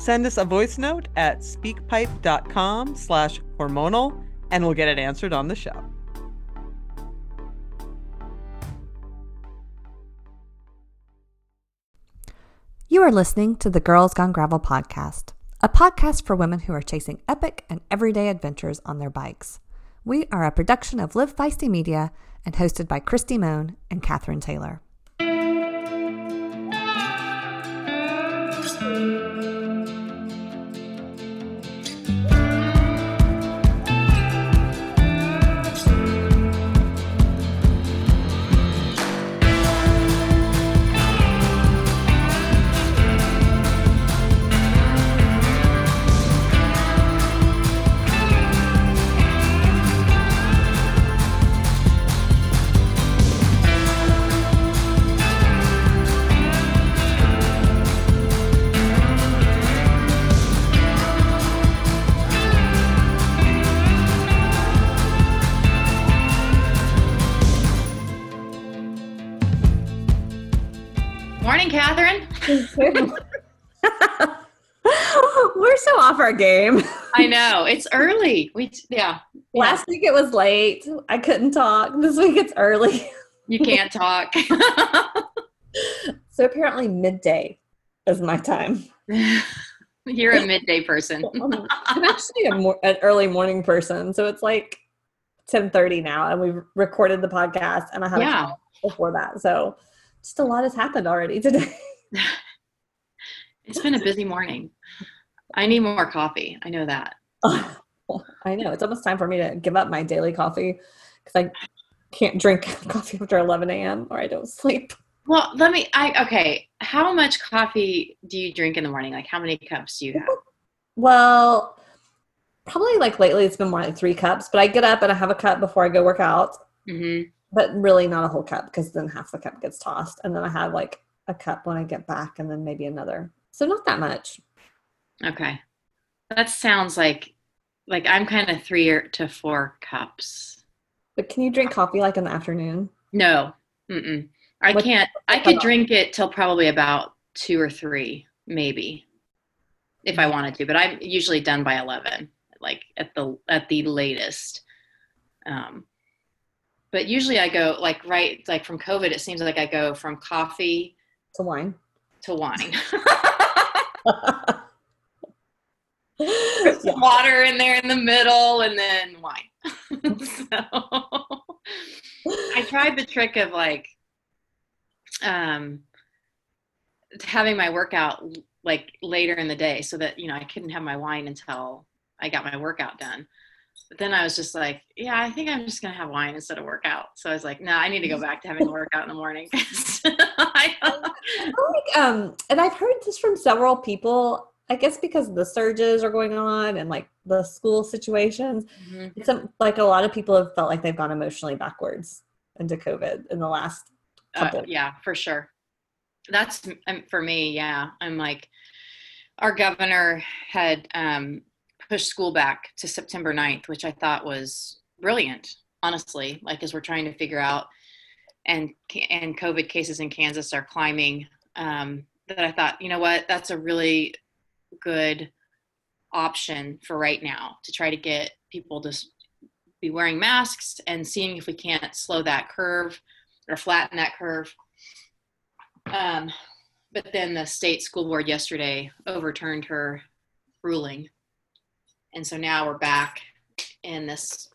Send us a voice note at speakpipe.com slash hormonal and we'll get it answered on the show. You are listening to the Girls Gone Gravel podcast, a podcast for women who are chasing epic and everyday adventures on their bikes. We are a production of Live Feisty Media and hosted by Christy Mohn and Katherine Taylor. We're so off our game. I know it's early. We yeah. Last week it was late. I couldn't talk. This week it's early. You can't talk. so apparently midday is my time. You're a midday person. I'm actually a an early morning person, so it's like 10:30 now, and we've recorded the podcast, and I had Yeah. a before that. So just a lot has happened already today. It's been a busy morning. I need more coffee. I know that. I know it's almost time for me to give up my daily coffee because I can't drink coffee after 11 a.m. or I don't sleep. Well, let me. I okay. How much coffee do you drink in the morning? Like, how many cups do you have? Well, probably like lately it's been more like three cups, but I get up and I have a cup before I go work out, hmm but really not a whole cup because then half the cup gets tossed. And then I have like a cup when I get back and then maybe another. So not that much. Okay, that sounds like like I'm kind of three to four cups. But can you drink coffee like in the afternoon? No, Mm-mm. I What- can't. I could drink it till probably about two or three, maybe, if I wanted to. But I'm usually done by eleven, like at the at the latest. Um, but usually I go like right like from COVID. It seems like I go from coffee To wine. to wine. Yeah. Water in there in the middle, and then wine. so I tried the trick of like um having my workout like later in the day so that you know I couldn't have my wine until I got my workout done. But then I was just like, yeah, I think I'm just gonna have wine instead of workout. So I was like, no, I need to go back to having a workout in the morning. I like, um, and I've heard this from several people. I guess because the surges are going on and like the school situations, Mhm. it's like a lot of people have felt like they've gone emotionally backwards into COVID in the last Uh, couple. yeah, for sure. That's um, for me. Yeah, I'm like, our governor had um, pushed school back to September 9th, which I thought was brilliant. Honestly, like as we're trying to figure out, and and COVID cases in Kansas are climbing. Um, that I thought, you know what, that's a really good option for right now to try to get people to be wearing masks and seeing if we can't slow that curve or flatten that curve. Um, but then the state school board yesterday overturned her ruling. And so now we're back in this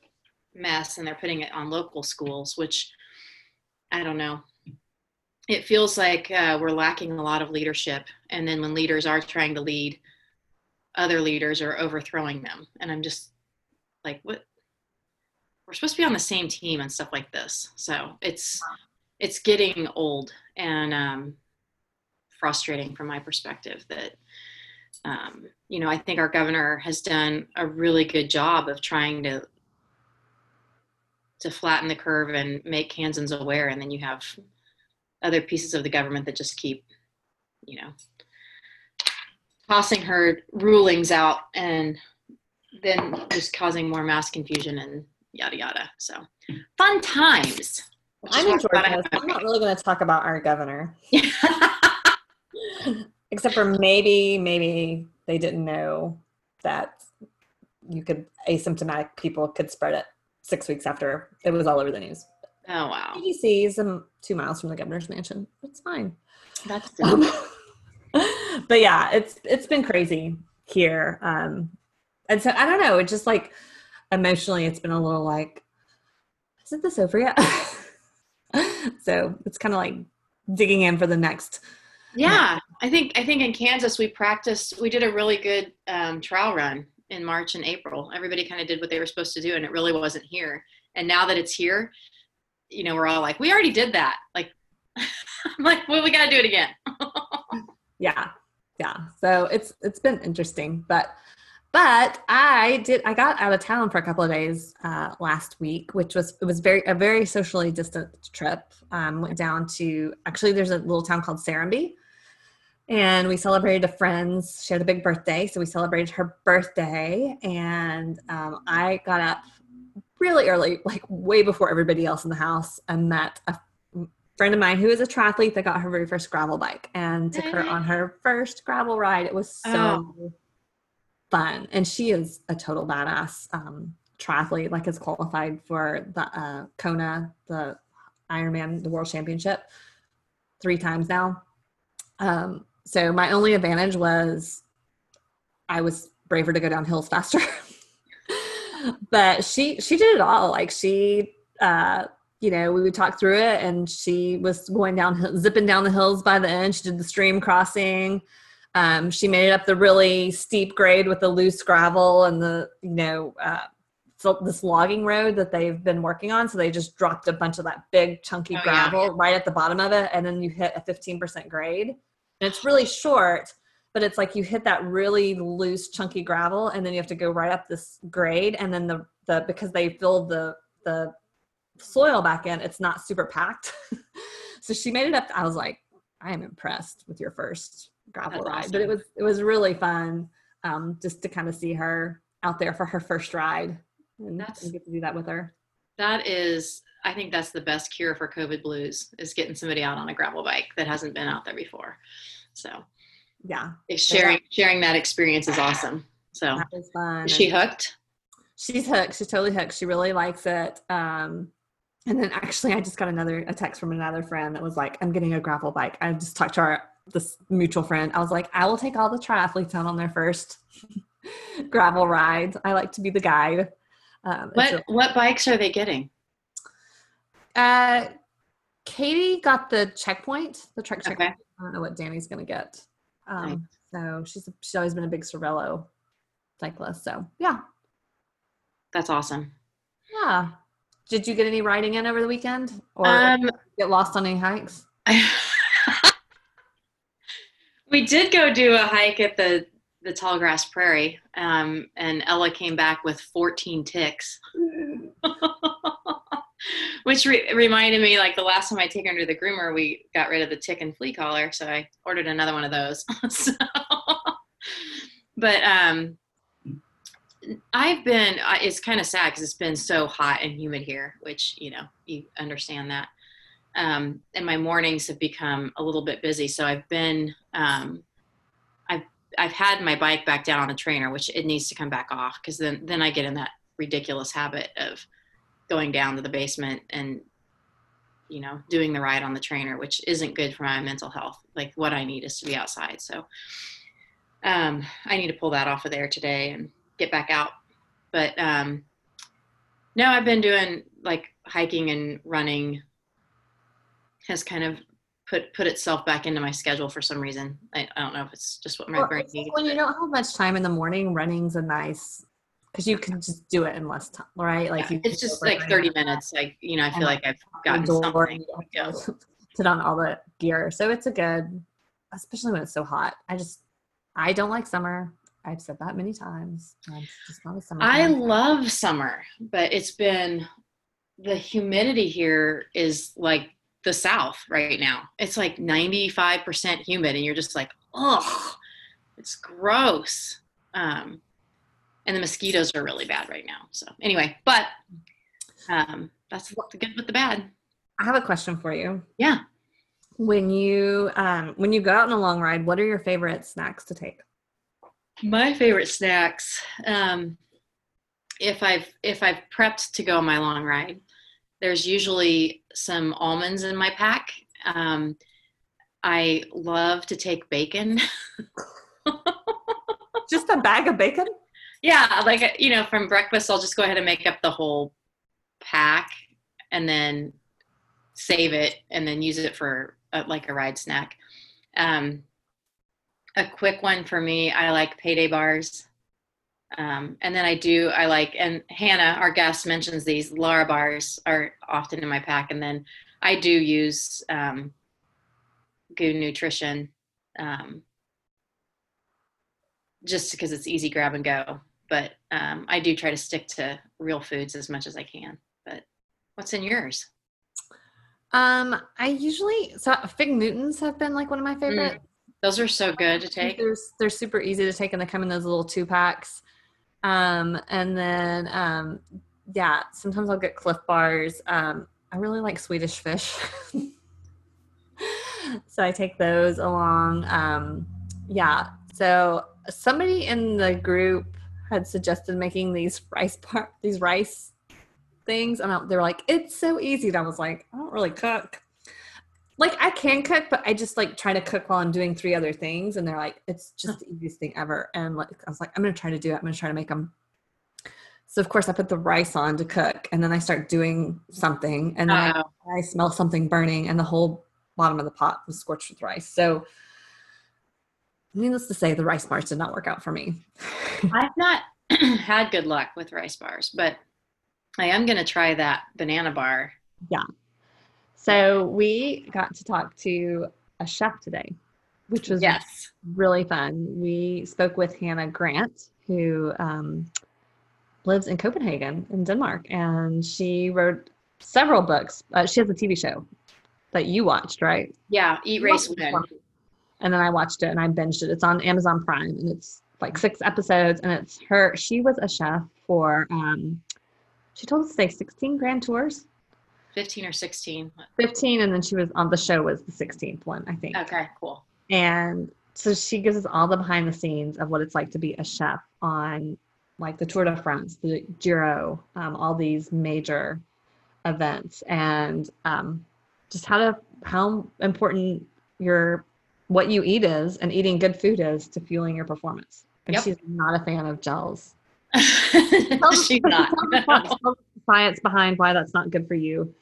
mess and they're putting it on local schools, which I don't know. It feels like uh, we're lacking a lot of leadership. And then when leaders are trying to lead, other leaders are overthrowing them. And I'm just like, what? We're supposed to be on the same team and stuff like this. So it's it's getting old and um, frustrating from my perspective that um, you know i think our governor has done a really good job of trying to to flatten the curve and make kansans aware and then you have other pieces of the government that just keep you know tossing her rulings out and then just causing more mass confusion and yada yada so fun times I'm in Georgia. I'm not really going to talk about our governor. Except for maybe, maybe they didn't know that you could asymptomatic people could spread it six weeks after it was all over the news. Oh wow! CDC is um, two miles from the governor's mansion. It's fine. That's um, but yeah, it's it's been crazy here, um, and so I don't know. It just like emotionally, it's been a little like, isn't this over yet? so it's kind of like digging in for the next yeah. I think i think in kansas we practiced we did a really good um, trial run in march and april. Everybody kind of did what they were supposed to do and it really wasn't here. And now that it's here you know we're all like we already did that. Like i'm like well we got to do it again. Yeah. Yeah. So it's it's been interesting but but I did. I got out of town for a couple of days uh, last week, which was it was very a very socially distant trip. Um, went down to actually there's a little town called Serenbe, and we celebrated a friend's. She had a big birthday, so we celebrated her birthday. And um, I got up really early, like way before everybody else in the house, and met a friend of mine who is a triathlete that got her very first gravel bike and took her on her first gravel ride. It was so. Oh fun. And she is a total badass um, triathlete, like is qualified for the uh, Kona, the Ironman, the World Championship, three times now. Um, so my only advantage was I was braver to go down hills faster. but she she did it all. Like she uh you know, we would talk through it and she was going down zipping down the hills by the end. She did the stream crossing. Um, she made it up the really steep grade with the loose gravel and the you know uh, so this logging road that they've been working on. So they just dropped a bunch of that big chunky oh, gravel yeah. right at the bottom of it, and then you hit a 15% grade. And it's really short, but it's like you hit that really loose chunky gravel, and then you have to go right up this grade, and then the the because they filled the the soil back in, it's not super packed. so she made it up. I was like, I am impressed with your first gravel That's ride. Awesome. But it was it was really fun um, just to kind of see her out there for her first ride and, that's, and get to do that with her. That is, I think that's the best cure for COVID blues is getting somebody out on a gravel bike that hasn't been out there before. So yeah, sharing sharing that experience is awesome. So that was fun. Is she hooked? She's hooked. She's totally hooked. She really likes it. Um, and then actually, I just got another a text from another friend that was like, "I'm getting a gravel bike." I just talked to our this mutual friend. I was like, I will take all the triathletes out on their first gravel rides. I like to be the guide. Um, what really- what bikes are they getting? Uh, Katie got the checkpoint, the trek checkpoint. Okay. I don't know what Danny's gonna get. Um, nice. So she's she's always been a big Cervelo cyclist. So yeah, that's awesome. Yeah. Did you get any riding in over the weekend, or um, get lost on any hikes? we did go do a hike at the the tall grass prairie um, and ella came back with 14 ticks which re- reminded me like the last time i take her to the groomer we got rid of the tick and flea collar so i ordered another one of those so, but um i've been it's kind of sad because it's been so hot and humid here which you know you understand that um, and my mornings have become a little bit busy. So I've been, um, I've, I've had my bike back down on the trainer, which it needs to come back off because then, then I get in that ridiculous habit of going down to the basement and, you know, doing the ride on the trainer, which isn't good for my mental health. Like what I need is to be outside. So um, I need to pull that off of there today and get back out. But um, No, I've been doing like hiking and running has kind of put put itself back into my schedule for some reason. I, I don't know if it's just what my Well, brain needs. when you don't have much time in the morning, running's a nice because you can just do it in less time, right? Like Yeah, you it's just like 30 minutes. Like, you know, I feel like, I've gotten something. and Yeah. to put on all the gear. So it's a good, especially when it's so hot. I just, I don't like summer. I've said that many times. I'm just not a summer. I love summer, but it's been the humidity here is like the South right now. It's like 95% humid, and you're just like, oh, it's gross. Um, and the mosquitoes are really bad right now. So, anyway, but um, that's the good with the bad. I have a question for you. Yeah. When you um, when you go out on a long ride, what are your favorite snacks to take? My favorite snacks. Um, if I've if I've prepped to go on my long ride, there's usually some almonds in my pack. Um, I love to take bacon. Just a bag of bacon? Yeah, like you know, from breakfast, I'll just go ahead and make up the whole pack, and then save it, and then use it for a, like a ride snack. Um, a quick one for me, I like payday bars. Um, and then I do, I like, and Hannah, our guest, mentions these Lara bars are often in my pack. And then I do use um, Good Nutrition um, just because it's easy grab and go. But um, I do try to stick to real foods as much as I can. But what's in yours? Um, I usually so fig Newtons have been like one of my favorite. Those are so good to take. They're, they're super easy to take and they come in those little two packs. Um, and then um, yeah, sometimes I'll get Clif bars. Um, I really like Swedish fish. so I take those along. Um, yeah. So somebody in the group had suggested making these rice par- these rice things, and I, they were like, "It's so easy." And I was like, "I don't really cook." Like I can cook, but I just like try to cook while I'm doing three other things, and they're like, "It's just the easiest thing ever." And like I was like, "I'm gonna try to do it. I'm gonna try to make them." So of course I put the rice on to cook, and then I start doing something, and then I I smell something burning, and the whole bottom of the pot was scorched with rice. So, needless to say, the rice bars did not work out for me. I've not had good luck with rice bars, but I am going to try that banana bar. Yeah. So, we got to talk to a chef today, which was Yes. really fun. We spoke with Hannah Grant, who um, lives in Copenhagen in Denmark, and she wrote several books. Uh, she has a TV show that you watched, right? Yeah. Eat, race, win. And then I watched it and I binged it. It's on Amazon Prime and it's like six episodes. And it's her, she was a chef for, um, she told us to say 16 grand tours, 15 or 16. 15. And then she was on the show was the 16th one, I think. Okay, cool. And so she gives us all the behind the scenes of what it's like to be a chef on like the Tour de France, the Giro, um, all these major events, and um, just how to how important your what you eat is and eating good food is to fueling your performance. And Yep. she's not a fan of gels. She's not. Tell the- tell the science behind why that's not good for you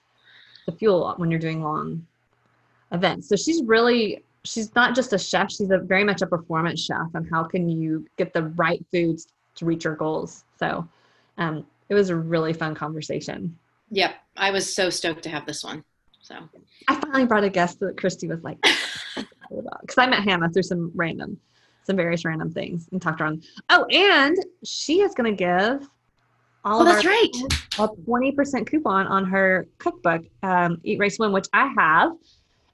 to fuel when you're doing long events. So she's really she's not just a chef, she's a very much a performance chef and how can you get the right foods to reach your goals. So um it was a really fun conversation. Yep. I was so stoked to have this one. So I finally brought a guest that Christy was like because I met Hannah through some random some various random things and talked to her on oh and she is gonna give all Oh, of that's right. a 20% coupon on her cookbook, um, Eat, Race, Swim, which I have.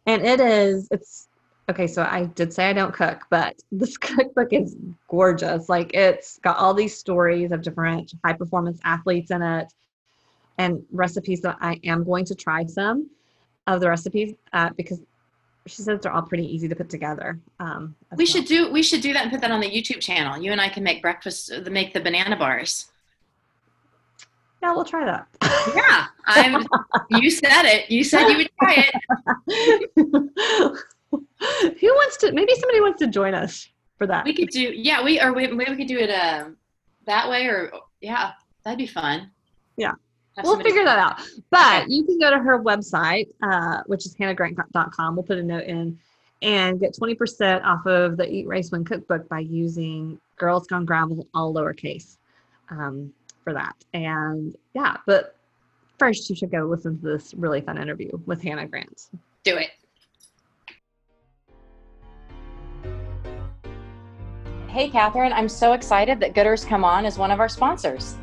And it is, it's, okay, so I did say I don't cook, but this cookbook is gorgeous. Like it's got all these stories of different high performance athletes in it and recipes that I am going to try some of the recipes uh, because she says they're all pretty easy to put together. Um, We well. should do we should do that and put that on the YouTube channel. You and I can make breakfast uh, make the banana bars. Yeah, we'll try that. Yeah. I'm you said it. You said you would try it. Who wants to? Maybe somebody wants to join us for that. We could do yeah, we or we, maybe we could do it um that way or yeah, that'd be fun. Yeah. We'll figure that out. But okay. you can go to her website, uh, which is hannahgrant.com. We'll put a note in and get 20% off of the Eat Race Win cookbook by using Girls Gone Gravel, all lowercase, um, for that. And yeah, but first you should go listen to this really fun interview with Hannah Grant. Do it. Hey, Catherine, I'm so excited that Goodr's come on as one of our sponsors.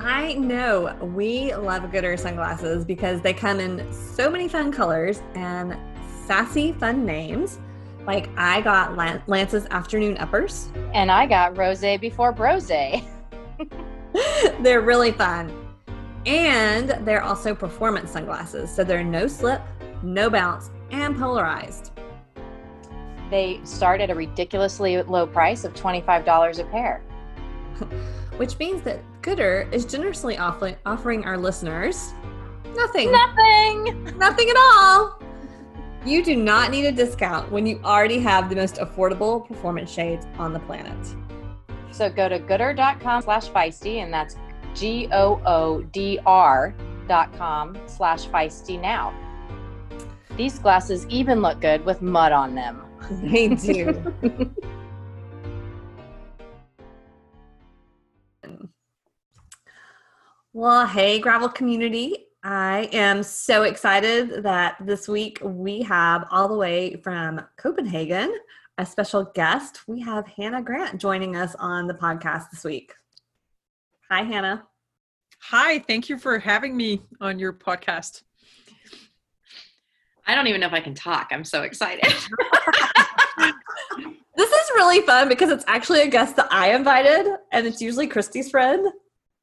I know we love Goodr sunglasses because they come in so many fun colors and sassy, fun names. Like I got Lance's afternoon uppers, and I got Rose before Brose. they're really fun, and they're also performance sunglasses, so they're no slip, no bounce, and polarized. They start at a ridiculously low price of $25 a pair. Which means that Goodr is generously offering our listeners nothing. Nothing. Nothing at all. You do not need a discount when you already have the most affordable performance shades on the planet. So go to goodr.com slash feisty, and that's G O O D R dot com slash feisty now. These glasses even look good with mud on them. They do. well, hey, gravel community. I am so excited that this week we have all the way from Copenhagen a special guest. We have Hannah Grant joining us on the podcast this week. Hi, Hannah. Hi, thank you for having me on your podcast. I don't even know if I can talk. I'm so excited. this is really fun because it's actually a guest that I invited, and it's usually Christy's friend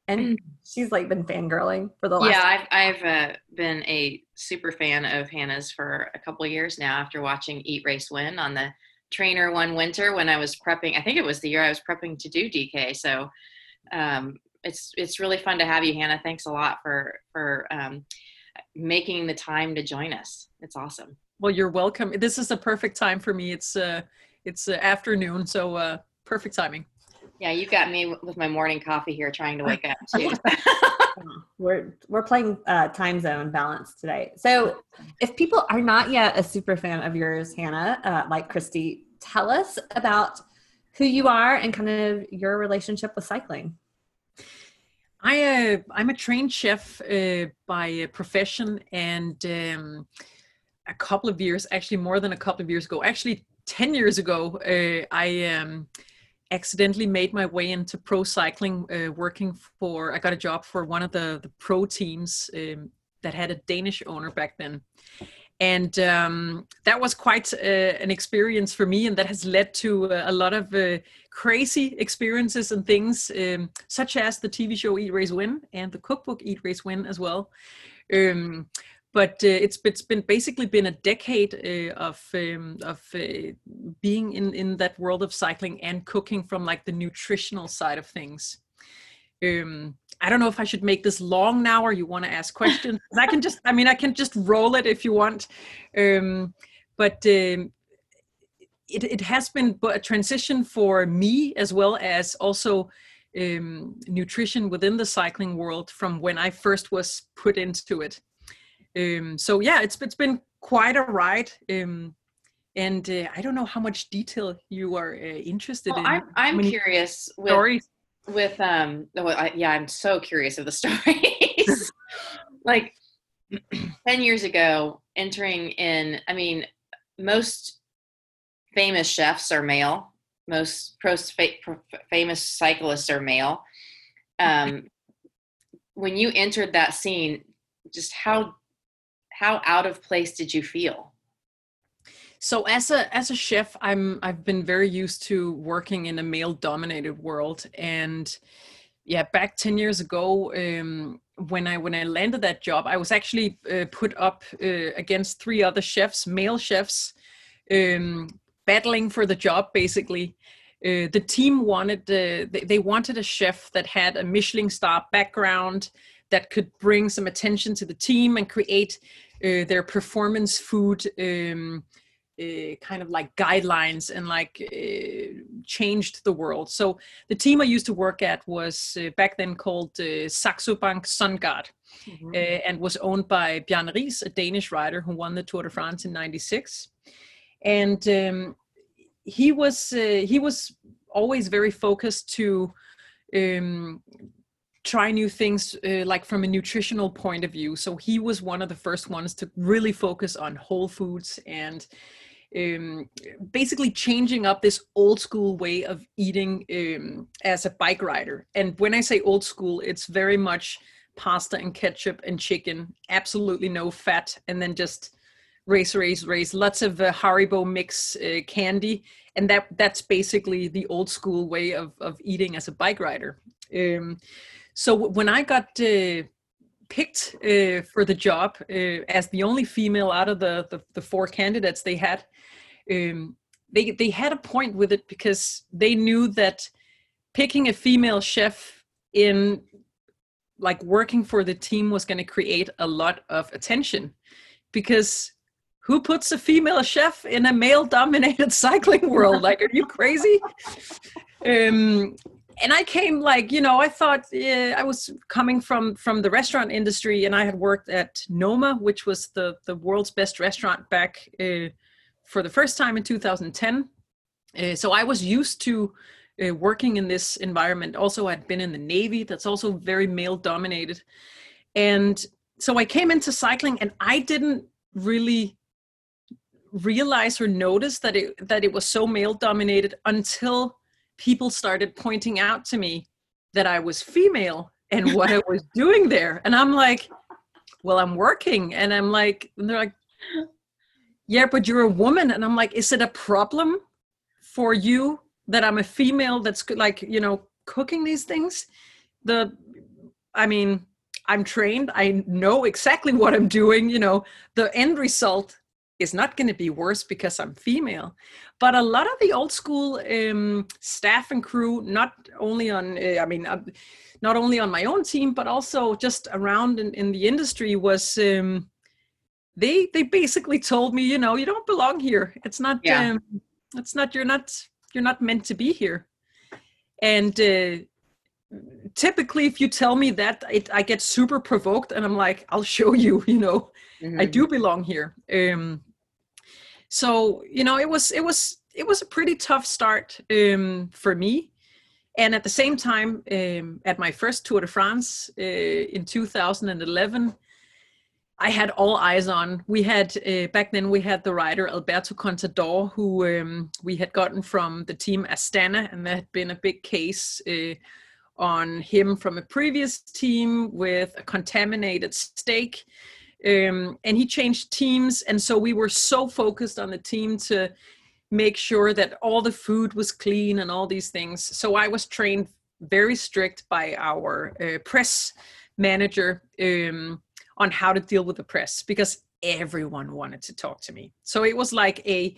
and she's like been fangirling for the last yeah i've, I've uh, been a super fan of hannah's for a couple years now after watching eat race win on the trainer one winter when i was prepping i think it was the year i was prepping to do dk so um, it's it's really fun to have you hannah. Thanks a lot for for um, making the time to join us. It's awesome. Well you're welcome. This is a perfect time for me. It's uh it's uh, afternoon so uh perfect timing yeah, you got me with my morning coffee here trying to wake up too. we're we're playing uh, time zone balance today. So, if people are not yet a super fan of yours, Hannah, uh, like Christy, tell us about who you are and kind of your relationship with cycling. I uh, I'm a trained chef uh, by profession, and um, a couple of years, actually more than a couple of years ago, actually ten years ago, uh, I um, accidentally made my way into pro cycling, uh, working for, I got a job for one of the, the pro teams um, that had a Danish owner back then. And um, that was quite uh, an experience for me, and that has led to uh, a lot of uh, crazy experiences and things, um, such as the TV show Eat Race Win and the cookbook Eat Race Win as well. Um, but uh, it's it's been basically been a decade uh, of um, of uh, being in in that world of cycling and cooking from like the nutritional side of things. Um, I don't know if I should make this long now or you want to ask questions. I can just I mean I can just roll it if you want. Um, but um, it it has been a transition for me as well as also um, nutrition within the cycling world from when I first was put into it. Um, so yeah, it's it's been quite a ride. Um, and uh, I don't know how much detail you are uh, interested well, in. I'm, I'm curious with, stories. with um. Well, I, yeah, I'm so curious of the stories. like ten years ago, entering in. I mean, most famous chefs are male. Most pro, famous cyclists are male. Um, when you entered that scene, just how how out of place did you feel? So as a as a chef, I'm I've been very used to working in a male dominated world, and yeah, back ten years ago, um, when I when I landed that job, I was actually uh, put up uh, against three other chefs, male chefs, um, battling for the job basically. Uh, the team wanted uh, they, they wanted a chef that had a Michelin star background that could bring some attention to the team and create uh, their performance food um, uh, kind of like guidelines and like uh, changed the world. So the team I used to work at was uh, back then called uh, Saxo Bank SunGard mm-hmm. Uh, and was owned by Bjarne Riis, a Danish rider who won the Tour de France in '96. And um, he was uh, he was always very focused to um, try new things uh, like from a nutritional point of view. So he was one of the first ones to really focus on whole foods and um, basically changing up this old school way of eating um, as a bike rider. And when i say old school it's very much pasta and ketchup and chicken absolutely no fat and then just race race race lots of uh, haribo mix uh, candy. And that that's basically the old school way of of eating as a bike rider. Um, so when I got uh, picked uh, for the job uh, as the only female out of the the, the four candidates they had, um, they they had a point with it because they knew that picking a female chef in like working for the team was going to create a lot of attention because who puts a female chef in a male dominated cycling world? Like are you crazy? Um, and I came like you know I thought I was coming from from the restaurant industry and I had worked at Noma which was the the world's best restaurant back uh, for the first time in 2010 uh, so I was used to uh, working in this environment. Also I'd been in the Navy. That's also very male dominated. And so I came into cycling and I didn't really realize or notice that it that it was so male dominated until people started pointing out to me that I was female and what I was doing there. And I'm like, well, I'm working. And I'm like, and they're like, yeah, but you're a woman. And I'm like, is it a problem for you that I'm a female that's like, you know, cooking these things? The, I mean, I'm trained. I know exactly what I'm doing. You know, the end result is not going to be worse because I'm female. But a lot of the old school um, staff and crew, not only on, uh, I mean, uh, not only on my own team, but also just around in, in the industry, was um, they they basically told me, you know, you don't belong here. It's not. Yeah. Um, it's not. You're not. You're not meant to be here. And uh, typically, if you tell me that, it, I get super provoked, and I'm like, I'll show you. You know, mm-hmm. I do belong here. Um, so you know it was it was it was a pretty tough start um, for me. And at the same time um, at my first tour de france uh, in 2011 i had all eyes on we had uh, back then we had the rider alberto contador who um, we had gotten from the team astana and there had been a big case uh, on him from a previous team with a contaminated steak um, and he changed teams. And so we were so focused on the team to make sure that all the food was clean and all these things. So i was trained very strict by our uh, press manager um, on how to deal with the press because everyone wanted to talk to me. So it was like a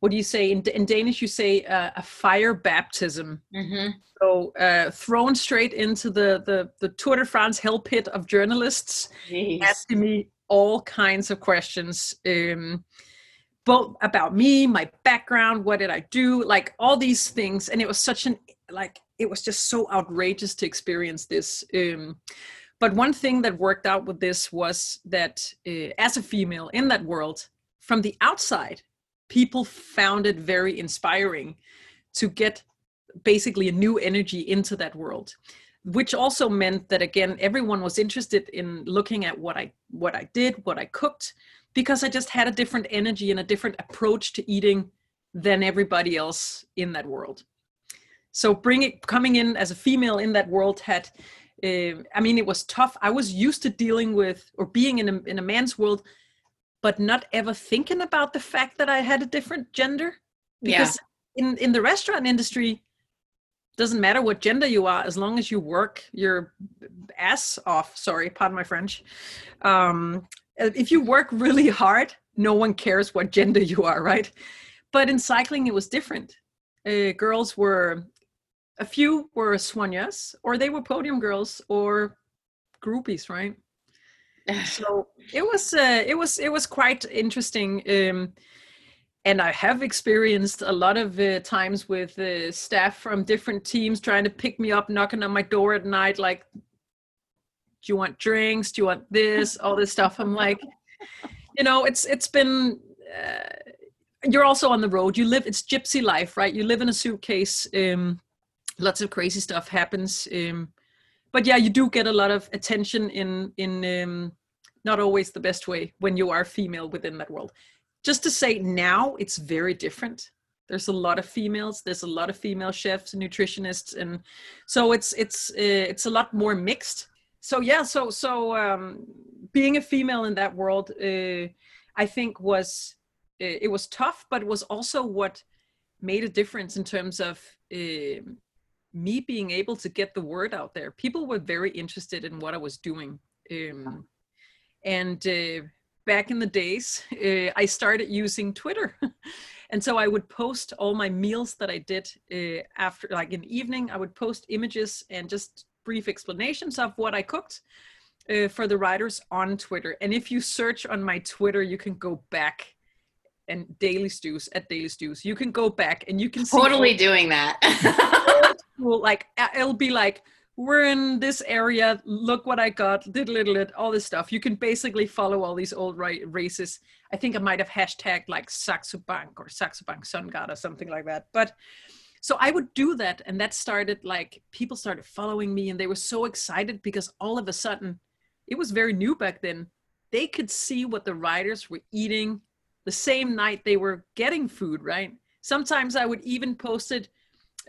what do you say? In, in danish you say uh, a fire baptism. Mm-hmm. so uh, thrown straight into the, the the tour de france hell pit of journalists. Jeez. asking me all kinds of questions um, both about me my background what did i do like all these things. And it was such an like it was just so outrageous to experience this um, but one thing that worked out with this was that uh, as a female in that world from the outside people found it very inspiring to get basically a new energy into that world which also meant that again everyone was interested in looking at what i what i did what i cooked because i just had a different energy and a different approach to eating than everybody else in that world. So bringing coming in as a female in that world had uh, i mean it was tough. I was used to dealing with or being in a, in a man's world but not ever thinking about the fact that i had a different gender. Because yeah. in in the restaurant industry doesn't matter what gender you are as long as you work your ass off. Sorry pardon my french. Um, if you work really hard no one cares what gender you are right? But in cycling it was different. Uh, girls were a few were soigneuses or they were podium girls or groupies right? So it was uh, it was it was quite interesting. Um, and I have experienced a lot of uh, times with uh, staff from different teams trying to pick me up, knocking on my door at night, like, "Do you want drinks? Do you want this? All this stuff." I'm like, you know, it's it's been. Uh, you're also on the road. You live. It's gypsy life, right? You live in a suitcase. Um, lots of crazy stuff happens. Um, but yeah, you do get a lot of attention in in um, not always the best way when you are female within that world just to say now it's very different. There's a lot of females there's a lot of female chefs and nutritionists and so it's it's uh, it's a lot more mixed. So yeah so so um being a female in that world uh, i think was uh, it was tough but was also what made a difference in terms of me being able to get the word out there. People were very interested in what i was doing um, and back in the days, uh, I started using Twitter. and so I would post all my meals that I did uh, after, like in the evening, I would post images and just brief explanations of what I cooked uh, for the writers on Twitter. And if you search on my Twitter, you can go back and Daily Stews at Daily Stews. You can go back and you can totally doing that. like it'll be like we're in this area look what i got did little it all this stuff. You can basically follow all these old races. I think i might have hashtagged like saxo bank or saxo bank SunGard or something like that. But so i would do that and that started like people started following me and they were so excited because all of a sudden it was very new back then they could see what the riders were eating the same night they were getting food right? Sometimes i would even post it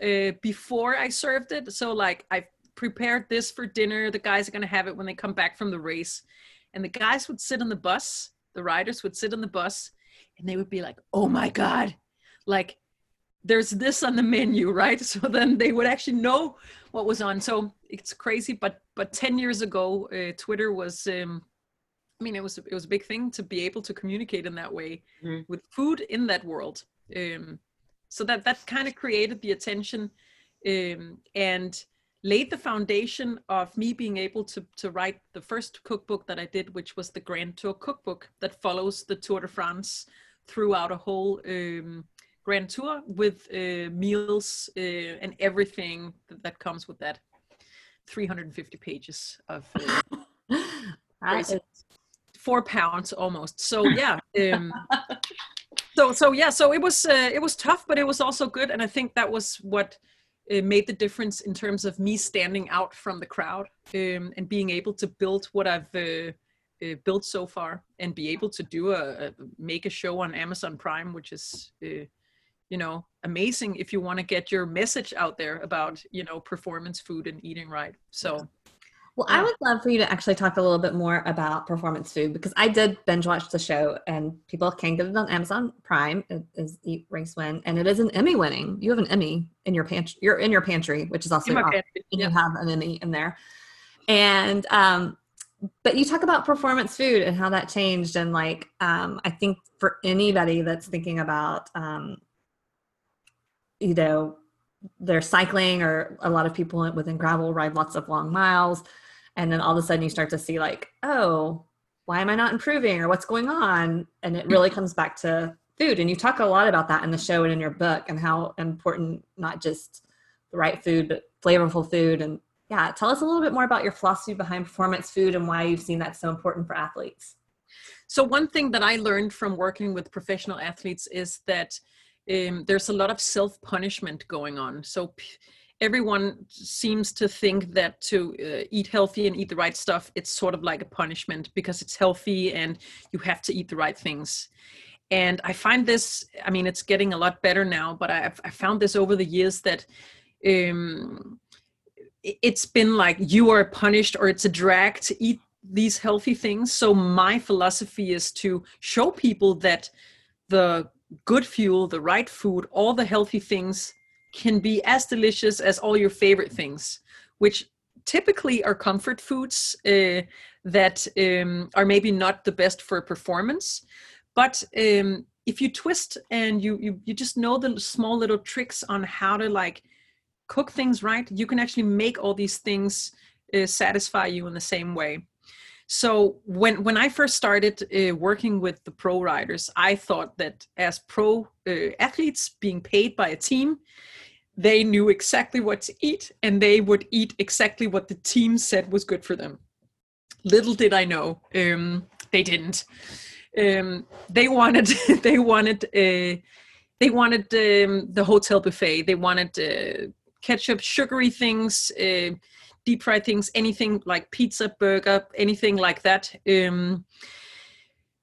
uh, before I served it. So like I prepared this for dinner. The guys are going to have it when they come back from the race. And the guys would sit on the bus, the riders would sit on the bus, and they would be like, oh my God, like there's this on the menu, right? So then they would actually know what was on. So it's crazy. But but 10 years ago, uh, Twitter was, um, I mean, it was, it was a big thing to be able to communicate in that way mm. with food in that world. Um, so that, that kind of created the attention. Um, and laid the foundation of me being able to, to write the first cookbook that I did, which was the Grand Tour cookbook that follows the Tour de France throughout a whole um, Grand Tour with uh, meals uh, and everything that, that, comes with that. 350 pages of uh, four pounds almost. So yeah. Um, so so yeah. So it was uh, it was tough, but it was also good, and I think that was what it made the difference in terms of me standing out from the crowd um, and being able to build what I've uh, uh, built so far and be able to do a, a make a show on Amazon Prime, which is uh, you know amazing if you want to get your message out there about you know performance food and eating right. So well, I would love for you to actually talk a little bit more about performance food because I did binge watch the show and people can get it on Amazon Prime. It is Eat Race Win and it is an Emmy winning. You have an Emmy in your pantry. You're in your pantry, which is also awesome. you have an Emmy in there. And um, but you talk about performance food and how that changed and like um, I think for anybody that's thinking about um, you know they're cycling or a lot of people within gravel ride lots of long miles and then all of a sudden you start to see like oh why am i not improving? Or what's going on? And it really comes back to food. And you talk a lot about that in the show and in your book and how important not just the right food but flavorful food. And yeah tell us a little bit more about your philosophy behind performance food and why you've seen that so important for athletes. So one thing that i learned from working with professional athletes is that um, there's a lot of self punishment going on. So p- everyone seems to think that to uh, eat healthy and eat the right stuff it's sort of like a punishment because it's healthy and you have to eat the right things. And i find this i mean it's getting a lot better now but i've I found this over the years that um, it's been like you are punished or it's a drag to eat these healthy things. So my philosophy is to show people that the good fuel the right food all the healthy things can be as delicious as all your favorite things, which typically are comfort foods uh, that um, are maybe not the best for performance. But um, if you twist and you, you you just know the small little tricks on how to like cook things right, you can actually make all these things uh, satisfy you in the same way. so when when I first started uh, working with the pro riders, I thought that as pro athletes being paid by a team, they knew exactly what to eat and they would eat exactly what the team said was good for them. Little did I know, um, they didn't. Um, they wanted they wanted uh, they wanted um, the hotel buffet. They wanted uh, ketchup, sugary things, uh, deep fried things, anything like pizza, burger, anything like that. Um,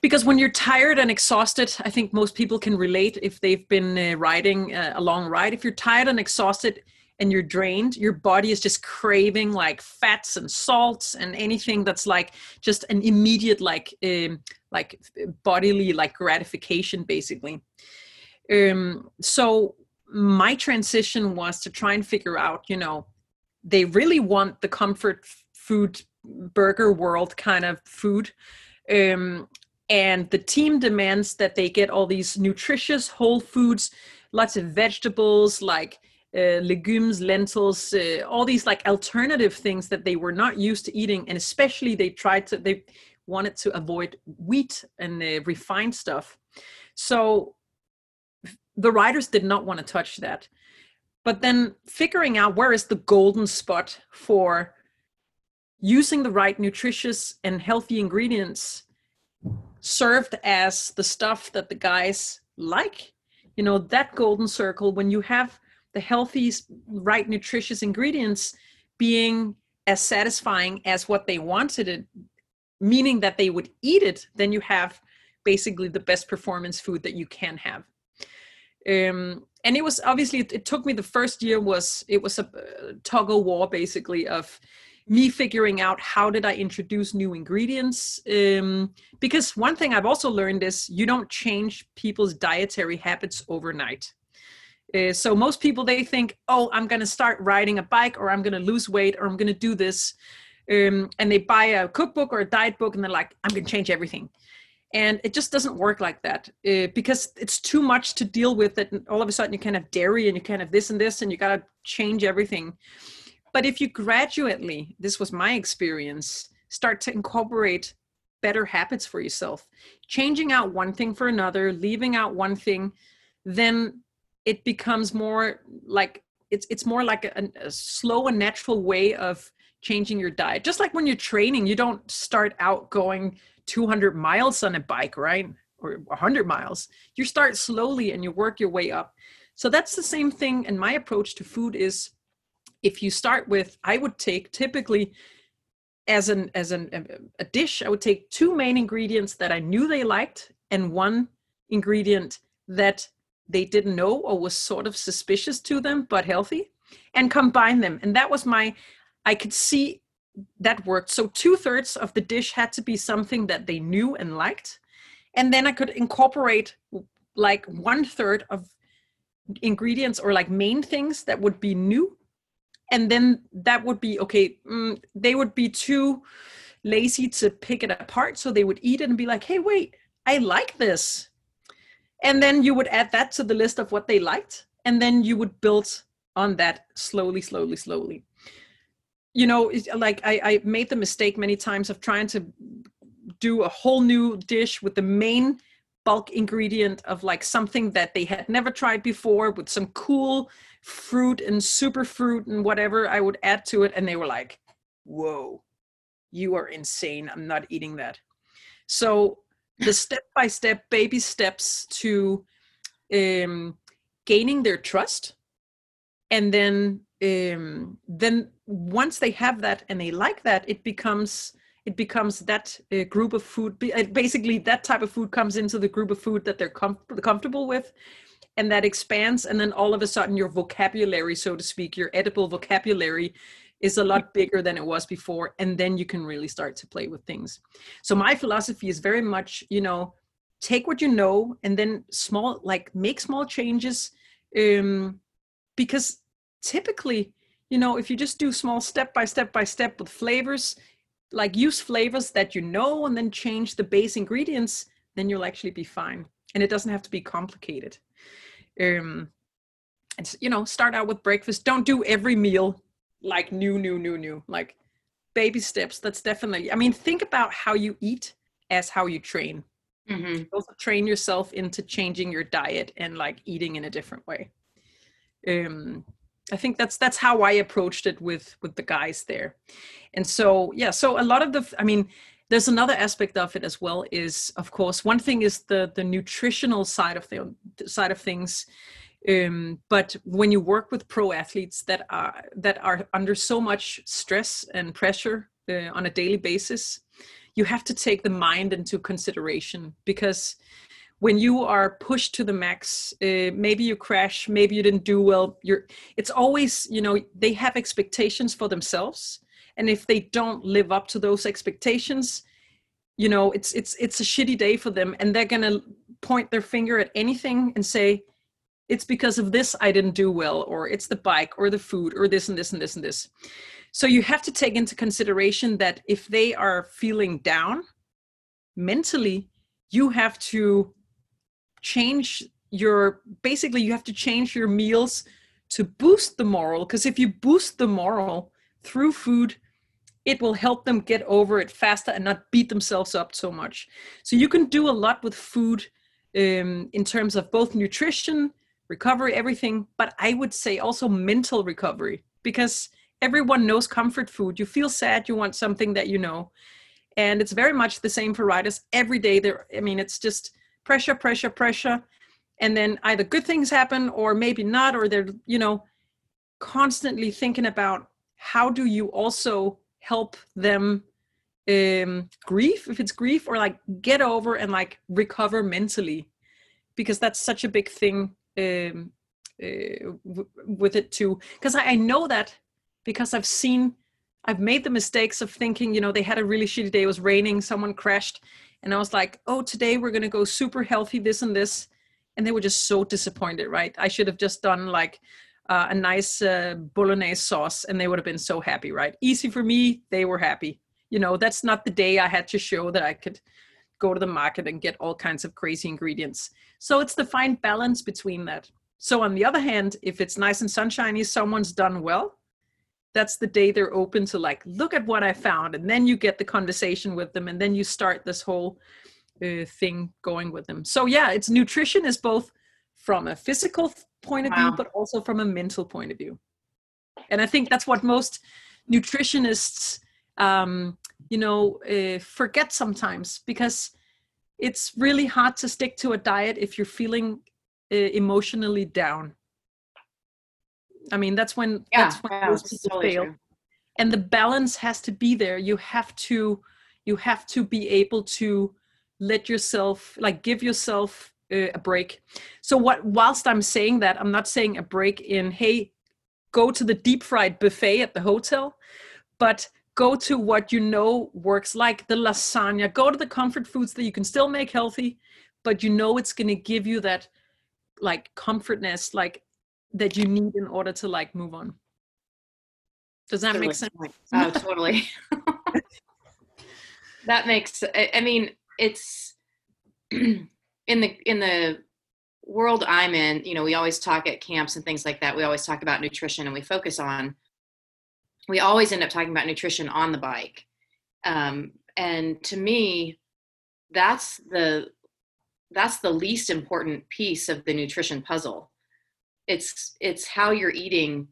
because when you're tired and exhausted, I think most people can relate if they've been uh, riding uh, a long ride. If you're tired and exhausted and you're drained, your body is just craving like fats and salts and anything that's like just an immediate like um, like bodily like gratification, basically. Um, so my transition was to try and figure out, you know, they really want the comfort food burger world kind of food um, and the team demands that they get all these nutritious whole foods lots of vegetables like uh, legumes lentils uh, all these like alternative things that they were not used to eating and especially they tried to they wanted to avoid wheat and uh, refined stuff. So the riders did not want to touch that. But then figuring out where is the golden spot for using the right nutritious and healthy ingredients served as the stuff that the guys like. You know that golden circle when you have the healthy right nutritious ingredients being as satisfying as what they wanted it meaning that they would eat it then you have basically the best performance food that you can have. Um, and it was obviously it, it, took me the first year was it was a uh, tug of war basically of me figuring out how did i introduce new ingredients um, because one thing i've also learned is you don't change people's dietary habits overnight. Uh, so most people they think oh i'm going to start riding a bike or i'm going to lose weight or i'm going to do this um, and they buy a cookbook or a diet book and they're like i'm going to change everything. And it just doesn't work like that uh, because it's too much to deal with that all of a sudden you can have dairy and you can have this and this and you got to change everything but if you gradually this was my experience start to incorporate better habits for yourself changing out one thing for another leaving out one thing then it becomes more like it's it's more like a, a slow and natural way of changing your diet just like when you're training you don't start out going 200 miles on a bike, right? Or 100 miles. You start slowly and you work your way up. So that's the same thing. And my approach to food is if you start with, I would take typically as an as an um, a dish, I would take two main ingredients that I knew they liked and one ingredient that they didn't know or was sort of suspicious to them but healthy and combine them and that was my i could see that worked. So two thirds of the dish had to be something that they knew and liked. And then I could incorporate like one third of ingredients or like main things that would be new. And then that would be okay, mm, they would be too lazy to pick it apart. So they would eat it and be like, hey, wait, I like this. And then you would add that to the list of what they liked. And then you would build on that slowly, slowly, slowly you know like I, I made the mistake many times of trying to do a whole new dish with the main bulk ingredient of like something that they had never tried before with some cool fruit and super fruit and whatever I would add to it. And they were like, whoa, you are insane. I'm not eating that. So the step by step baby steps to um, gaining their trust and then um, then once they have that and they like that it becomes it becomes that uh, group of food basically that type of food comes into the group of food that they're com- comfortable with and that expands and then all of a sudden your vocabulary so to speak your edible vocabulary is a lot bigger than it was before and then you can really start to play with things. So my philosophy is very much you know take what you know and then small like make small changes um because typically you know if you just do small step by step by step with flavors like use flavors that you know and then change the base ingredients then you'll actually be fine and it doesn't have to be complicated um and you know start out with breakfast don't do every meal like new new new new like baby steps. That's definitely. I mean, think about how you eat as how you train. hmm also train yourself into changing your diet and like eating in a different way um i think that's that's how i approached it with with the guys there and so yeah so a lot of the i mean there's another aspect of it as well is of course one thing is the the nutritional side of the side of things um, but when you work with pro athletes that are that are under so much stress and pressure uh, on a daily basis you have to take the mind into consideration because when you are pushed to the max uh, maybe you crash maybe you didn't do well you're it's always you know they have expectations for themselves and if they don't live up to those expectations you know it's it's it's a shitty day for them. And they're going to point their finger at anything and say it's because of this i didn't do well or it's the bike or the food or this and this and this and this. So you have to take into consideration that if they are feeling down mentally you have to change your basically you have to change your meals to boost the moral. Because if you boost the moral through food it will help them get over it faster and not beat themselves up so much. So you can do a lot with food um, in terms of both nutrition recovery everything but i would say also mental recovery because everyone knows comfort food. You feel sad you want something that you know. And it's very much the same for riders. Every day there i mean it's just pressure pressure pressure. And then either good things happen or maybe not or they're you know constantly thinking about how do you also help them um grief if it's grief or like get over and like recover mentally because that's such a big thing um uh, w- with it too. Because I, I know that because i've seen i've made the mistakes of thinking you know they had a really shitty day it was raining someone crashed and i was like oh today we're going to go super healthy this and this and they were just so disappointed right? I should have just done like uh, a nice uh, bolognese sauce and they would have been so happy right? Easy for me they were happy. You know that's not the day i had to show that i could go to the market and get all kinds of crazy ingredients. So it's the fine balance between that. So on the other hand if it's nice and sunshiny someone's done well that's the day they're open to like look at what i found and then you get the conversation with them and then you start this whole uh, thing going with them. So yeah it's nutrition is both from a physical point of Wow. view but also from a mental point of view and i think that's what most nutritionists um, you know uh, forget sometimes because it's really hard to stick to a diet if you're feeling uh, emotionally down i mean that's when Yeah, that's when yeah, most people totally fail true. and the balance has to be there you have to you have to be able to let yourself like give yourself uh, a break so what whilst i'm saying that i'm not saying a break in hey go to the deep fried buffet at the hotel but go to what you know works like the lasagna go to the comfort foods that you can still make healthy but you know it's going to give you that like comfortness like that you need in order to like move on does that make sense Totally. Oh, totally. that makes. I, I mean, it's in the in the world I'm in. You know, we always talk at camps and things like that. We always talk about nutrition, and we focus on. We always end up talking about nutrition on the bike, um, and to me, that's the that's the least important piece of the nutrition puzzle. It's it's how you're eating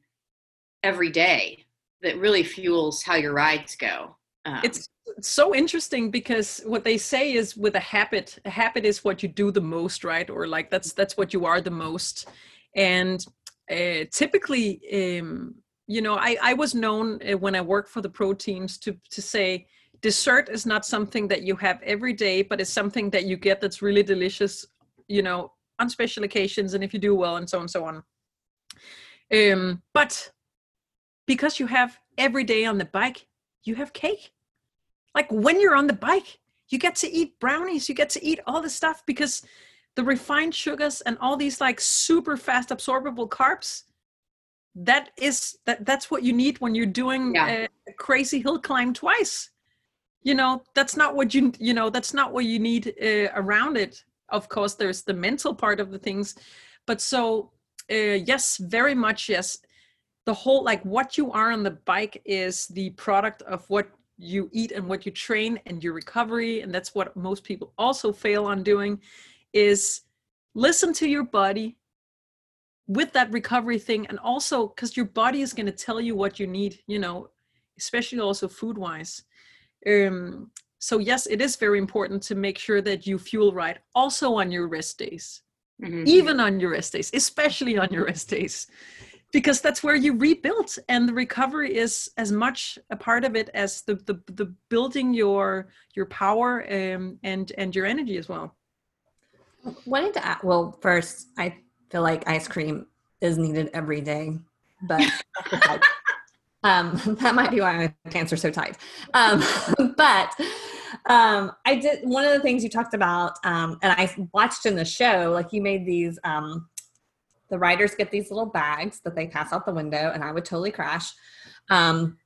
every day that really fuels how your rides go. Um, it's so interesting because what they say is with a habit a habit is what you do the most right? Or like that's that's what you are the most. And uh, typically um, you know i i was known uh, when i worked for the pro teams to to say dessert is not something that you have every day but it's something that you get that's really delicious you know on special occasions and if you do well and so on and so on. Um but because you have every day on the bike you have cake like when you're on the bike you get to eat brownies you get to eat all this stuff because the refined sugars and all these like super fast absorbable carbs that is that that's what you need when you're doing Yeah. a, a crazy hill climb twice. You know that's not what you you know that's not what you need uh, around it. Of course there's the mental part of the things but so uh, yes very much yes. The whole like what you are on the bike is the product of what you eat and what you train and your recovery and that's what most people also fail on doing is listen to your body with that recovery thing and also because your body is going to tell you what you need you know especially also food wise um so yes it is very important to make sure that you fuel right also on your rest days. Mm-hmm. even on your rest days especially on your rest days because that's where you rebuild and the recovery is as much a part of it as the the, the building your your power um, and and your energy as well. Wanting to add well first i feel like ice cream is needed every day but um, that might be why my pants are so tight. Um, but um, i did one of the things you talked about um, and i watched in the show like you made these um, the riders get these little bags that they pass out the window, and I would totally crash. Um,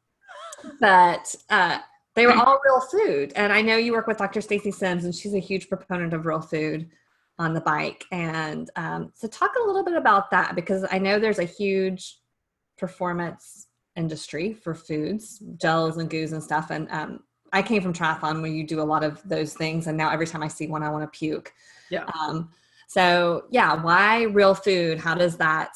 but uh, they were all real food. And I know you work with Dr. Stacy Sims, and she's a huge proponent of real food on the bike. And um, so, talk a little bit about that because I know there's a huge performance industry for foods, gels and goos and stuff. And um, I came from triathlon where you do a lot of those things, and now every time I see one, I want to puke. Yeah. Um, so yeah, why real food? How does that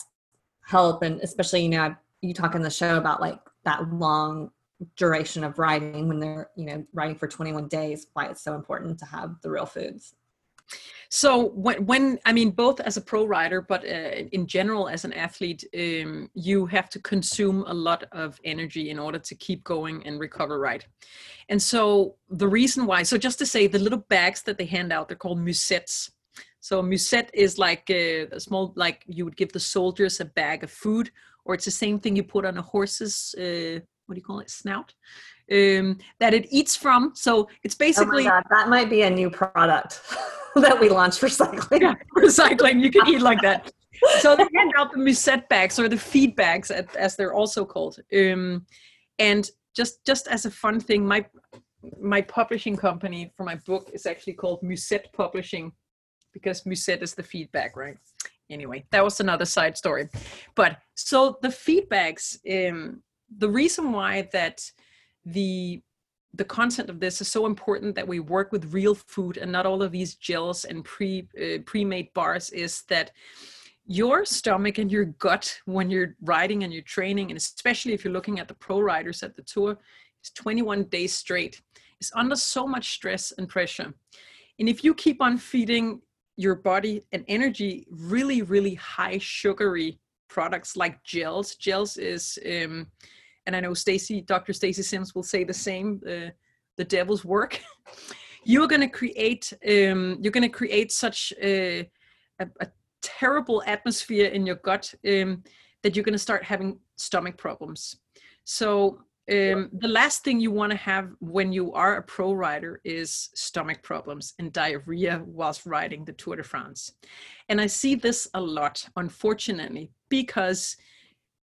help? And especially, you know, you talk in the show about like that long duration of riding when they're, you know, riding for 21 days, why it's so important to have the real foods. So when, when I mean both as a pro rider, but uh, in general as an athlete, um, you have to consume a lot of energy in order to keep going and recover right. And so the reason why, so just to say, the little bags that they hand out, they're called musettes. So musette is like a, a, small, like you would give the soldiers a bag of food, or it's the same thing you put on a horse's, uh, what do you call it, snout, um, that it eats from. So it's basically oh that might be a new product that we launched for cycling. Yeah, for cycling, you can eat like that. So they hand out the musette bags or the feed bags, as they're also called. Um, and just just as a fun thing, my my publishing company for my book is actually called Musette Publishing because Musette is the feedback, right? Anyway, that was another side story. But so the feedbacks, um, the reason why that the the content of this is so important that we work with real food and not all of these gels and pre uh, pre-made bars is that your stomach and your gut when you're riding and you're training and especially if you're looking at the pro riders at the tour is 21 days straight is under so much stress and pressure and if you keep on feeding your body and energy really really high sugary products like gels. Gels is um and i know stacy dr stacy sims will say the same uh, the devil's work. You're going to create um you're going to create such a, a, a, terrible atmosphere in your gut um that you're going to start having stomach problems. So um, the last thing you want to have when you are a pro rider is stomach problems and diarrhea whilst riding the Tour de France. And I see this a lot, unfortunately, because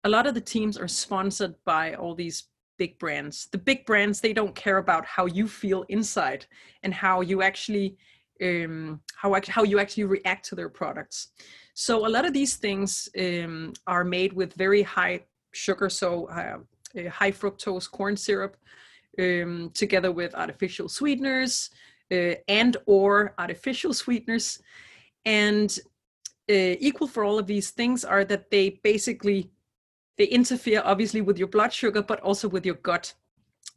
a lot of the teams are sponsored by all these big brands. The big brands, they don't care about how you feel inside and how you actually um, how how you actually react to their products. So a lot of these things um, are made with very high sugar, so uh, uh, high fructose corn syrup um, together with artificial sweeteners uh, and or artificial sweeteners. And uh, equal for all of these things are that they basically they interfere obviously with your blood sugar but also with your gut.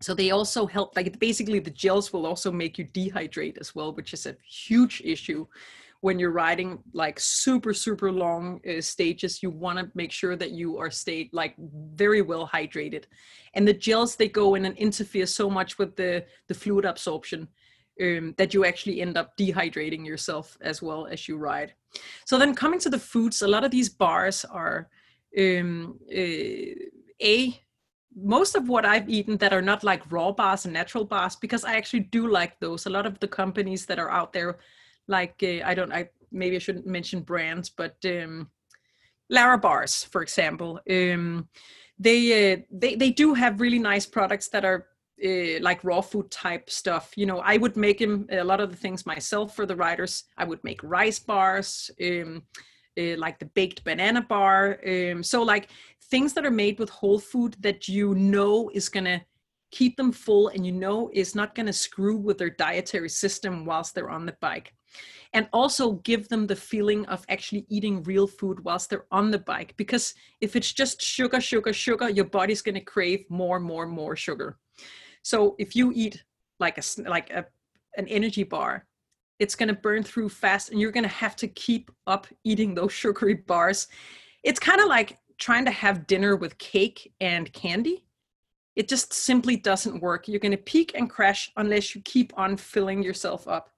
So they also help like basically the gels will also make you dehydrate as well which is a huge issue when you're riding like super super long uh, stages you want to make sure that you are stayed like very well hydrated and the gels they go in and interfere so much with the the fluid absorption um, that you actually end up dehydrating yourself as well as you ride so then coming to the foods a lot of these bars are um, uh, a most of what I've eaten that are not like raw bars and natural bars, because I actually do like those. A lot of the companies that are out there like uh, I don't I maybe I shouldn't mention brands, but um, Larabars, for example, um, they uh, they they do have really nice products that are uh, like raw food type stuff. You know, I would make them a lot of the things myself for the riders. I would make rice bars, um, uh, like the baked banana bar. Um, so like things that are made with whole food that you know is gonna keep them full and you know is not to screw with their dietary system whilst they're on the bike and also give them the feeling of actually eating real food whilst they're on the bike because if it's just sugar sugar sugar your body's going to crave more more more sugar. So if you eat like a like a an energy bar it's going to burn through fast and you're going to have to keep up eating those sugary bars. It's kind of like trying to have dinner with cake and candy. It just simply doesn't work. You're going to peak and crash unless you keep on filling yourself up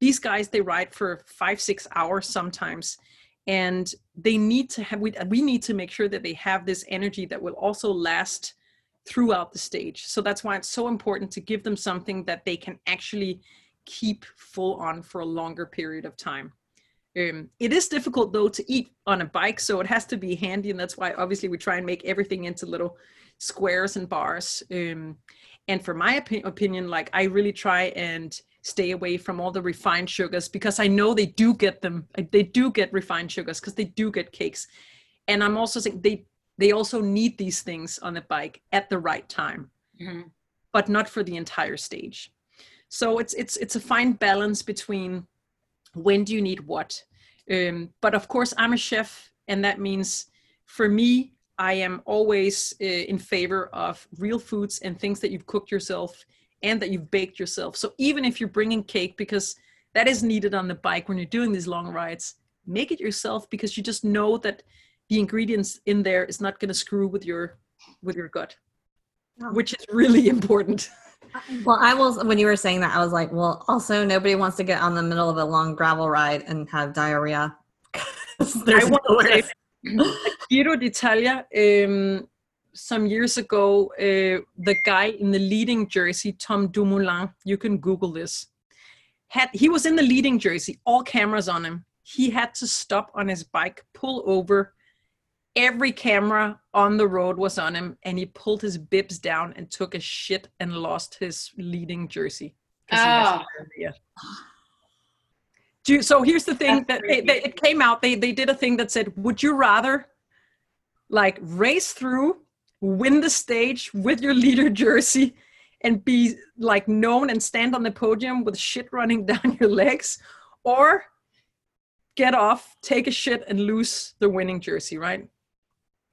these guys they ride for five six hours sometimes and they need to have we, we need to make sure that they have this energy that will also last throughout the stage. So that's why it's so important to give them something that they can actually keep full on for a longer period of time. Um, it is difficult though to eat on a bike so it has to be handy and that's why obviously we try and make everything into little squares and bars. Um, and for my opi- opinion like i really try and stay away from all the refined sugars because I know they do get them. They do get refined sugars because they do get cakes. And I'm also saying they they also need these things on the bike at the right time, mm-hmm. but not for the entire stage. So it's it's it's a fine balance between when do you need what. Um, but of course, I'm a chef, and that means for me, I am always uh, in favor of real foods and things that you've cooked yourself and that you've baked yourself. So even if you're bringing cake, because that is needed on the bike when you're doing these long rides, make it yourself because you just know that the ingredients in there is not going to screw with your with your gut, oh. which is really important. Well, I was when you were saying that, I was like, well, also nobody wants to get on the middle of a long gravel ride and have diarrhea. I want to say, Giro d'Italia, um, some years ago, uh, the guy in the leading jersey, Tom Dumoulin, you can Google this, had he was in the leading jersey, all cameras on him. He had to stop on his bike, pull over. Every camera on the road was on him, and he pulled his bibs down and took a shit and lost his leading jersey. Oh. You, so here's the thing That's that they, they, it came out. They they did a thing that said, "Would you rather like race through win the stage with your leader jersey and be like known and stand on the podium with shit running down your legs or get off take a shit and lose the winning jersey right?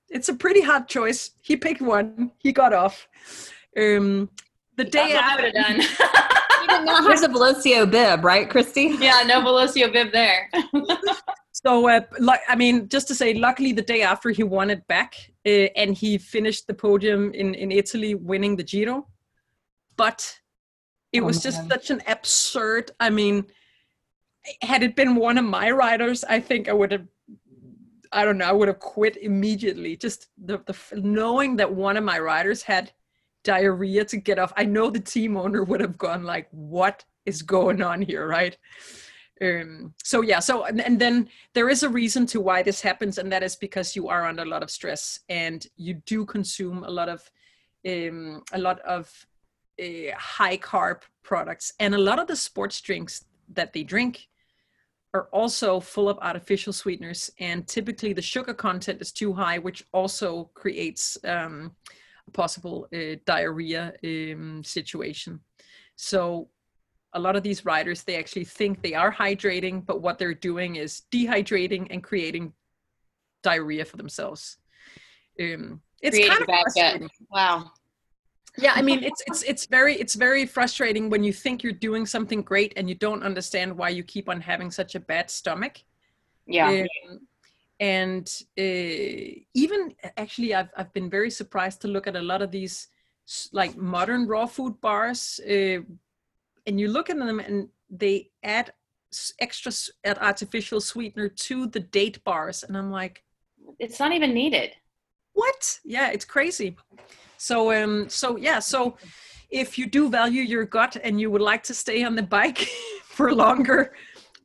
It's a pretty hard choice. He picked one. He got off. Um the day That's after, I would have done. He did not have the Velocio bib right christy? Yeah no Velocio bib there. So uh, like i mean just to say luckily the day after he won it back uh, and he finished the podium in, in Italy, winning the Giro. But it oh, was just man. such an absurd. I mean, had it been one of my riders, I think I would have. I don't know. I would have quit immediately. Just the, the knowing that one of my riders had diarrhea to get off. I know the team owner would have gone like, "What is going on here?" Right? Um, so yeah so and, and, then there is a reason to why this happens and that is because you are under a lot of stress and you do consume a lot of um, a lot of uh, high carb products and a lot of the sports drinks that they drink are also full of artificial sweeteners and typically the sugar content is too high which also creates um, a possible uh, diarrhea um, situation. So a lot of these riders they actually think they are hydrating but what they're doing is dehydrating and creating diarrhea for themselves. Um, it's kind of frustrating. wow. Yeah i mean it's it's it's very it's very frustrating when you think you're doing something great and you don't understand why you keep on having such a bad stomach. Yeah. Um, and uh, even actually I've, I've been very surprised to look at a lot of these like modern raw food bars uh, and you look at them and they add extra add artificial sweetener to the date bars and i'm like it's not even needed. What? Yeah it's crazy. So um so yeah so if you do value your gut and you would like to stay on the bike for longer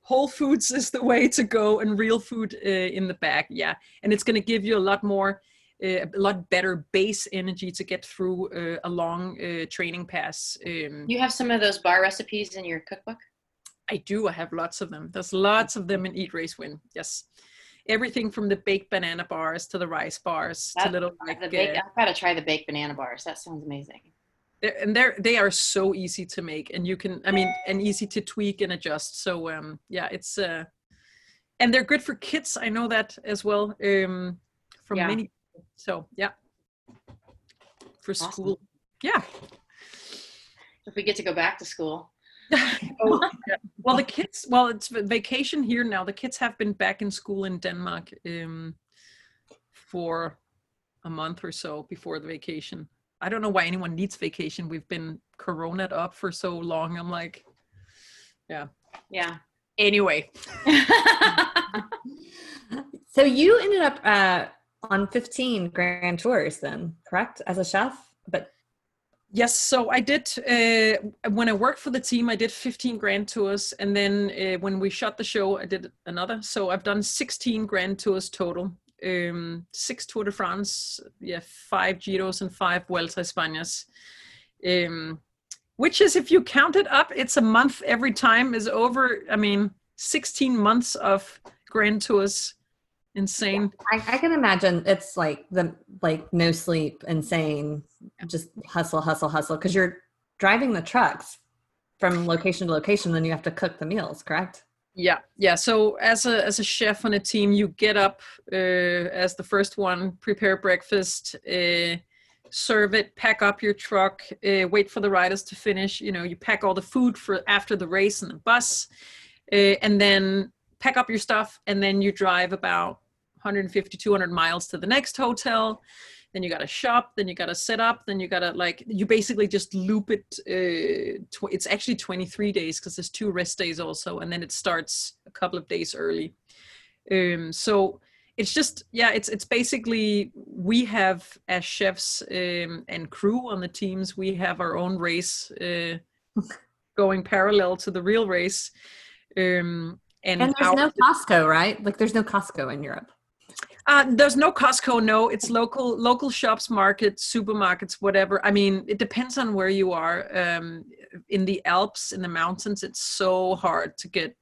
whole foods is the way to go and real food uh, in the bag yeah. And it's going to give you a lot more a lot better base energy to get through uh, a long uh, training pass. Um, you have some of those bar recipes in your cookbook? I do. I have lots of them. There's lots of them in Eat Race Win. Yes. Everything from the baked banana bars to the rice bars that, to little like. The baked, I've got to try the baked banana bars. That sounds amazing. they're, and they're they are so easy to make and you can i mean and easy to tweak and adjust so um yeah it's uh and they're good for kids i know that as well um from Yeah. many so yeah for Awesome. school yeah If we get to go back to school. oh, yeah. well the kids well it's vacation here now the kids have been back in school in denmark um for a month or so before the vacation i don't know why anyone needs vacation we've been coroned up for so long i'm like yeah. Yeah. anyway So you ended up uh, on 15 grand tours then, correct? As a chef, but Yes, so I did uh, when I worked for the team. I did 15 grand tours, and then uh, when we shot the show, I did another. So I've done 16 grand tours total. Um, six Tour de France, yeah, five Giros and five Vuelta Españas. Um, which is, if you count it up, it's a month every time is over. I mean, 16 months of grand tours, insane. I, I can imagine it's like the like no sleep, insane, just hustle, hustle, hustle. Because you're driving the trucks from location to location, then you have to cook the meals, correct? Yeah, yeah. So as a as a chef on a team, you get up uh, as the first one, prepare breakfast, uh, serve it, pack up your truck, uh, wait for the riders to finish. You know, you pack all the food for after the race in the bus, uh, and then pack up your stuff, and then you drive about 150 200 miles to the next hotel. Then you got to shop. Then you got to set up. Then you got to like you basically just loop it. Uh, tw- it's actually 23 days because there's two rest days also, and then it starts a couple of days early. Um, so it's just yeah, it's it's basically we have as chefs um, and crew on the teams, we have our own race uh, going parallel to the real race. Um, and And there's our- no Costco, right? Like there's no Costco in Europe. Uh, there's no Costco. No, it's local local shops, markets, supermarkets, whatever. I mean, it depends on where you are. Um, in the Alps, in the mountains, it's so hard to get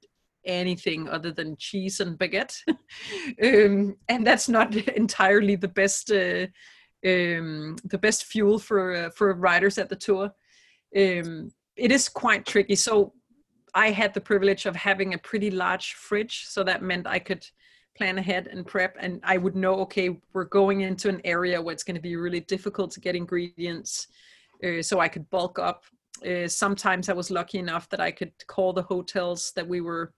anything other than cheese and baguette, um, and that's not entirely the best uh, um, the best fuel for uh, for riders at the tour. Um, it is quite tricky. So I had the privilege of having a pretty large fridge, so that meant I could plan ahead and prep and i would know okay we're going into an area where it's going to be really difficult to get ingredients uh, so i could bulk up. Uh, sometimes i was lucky enough that i could call the hotels that we were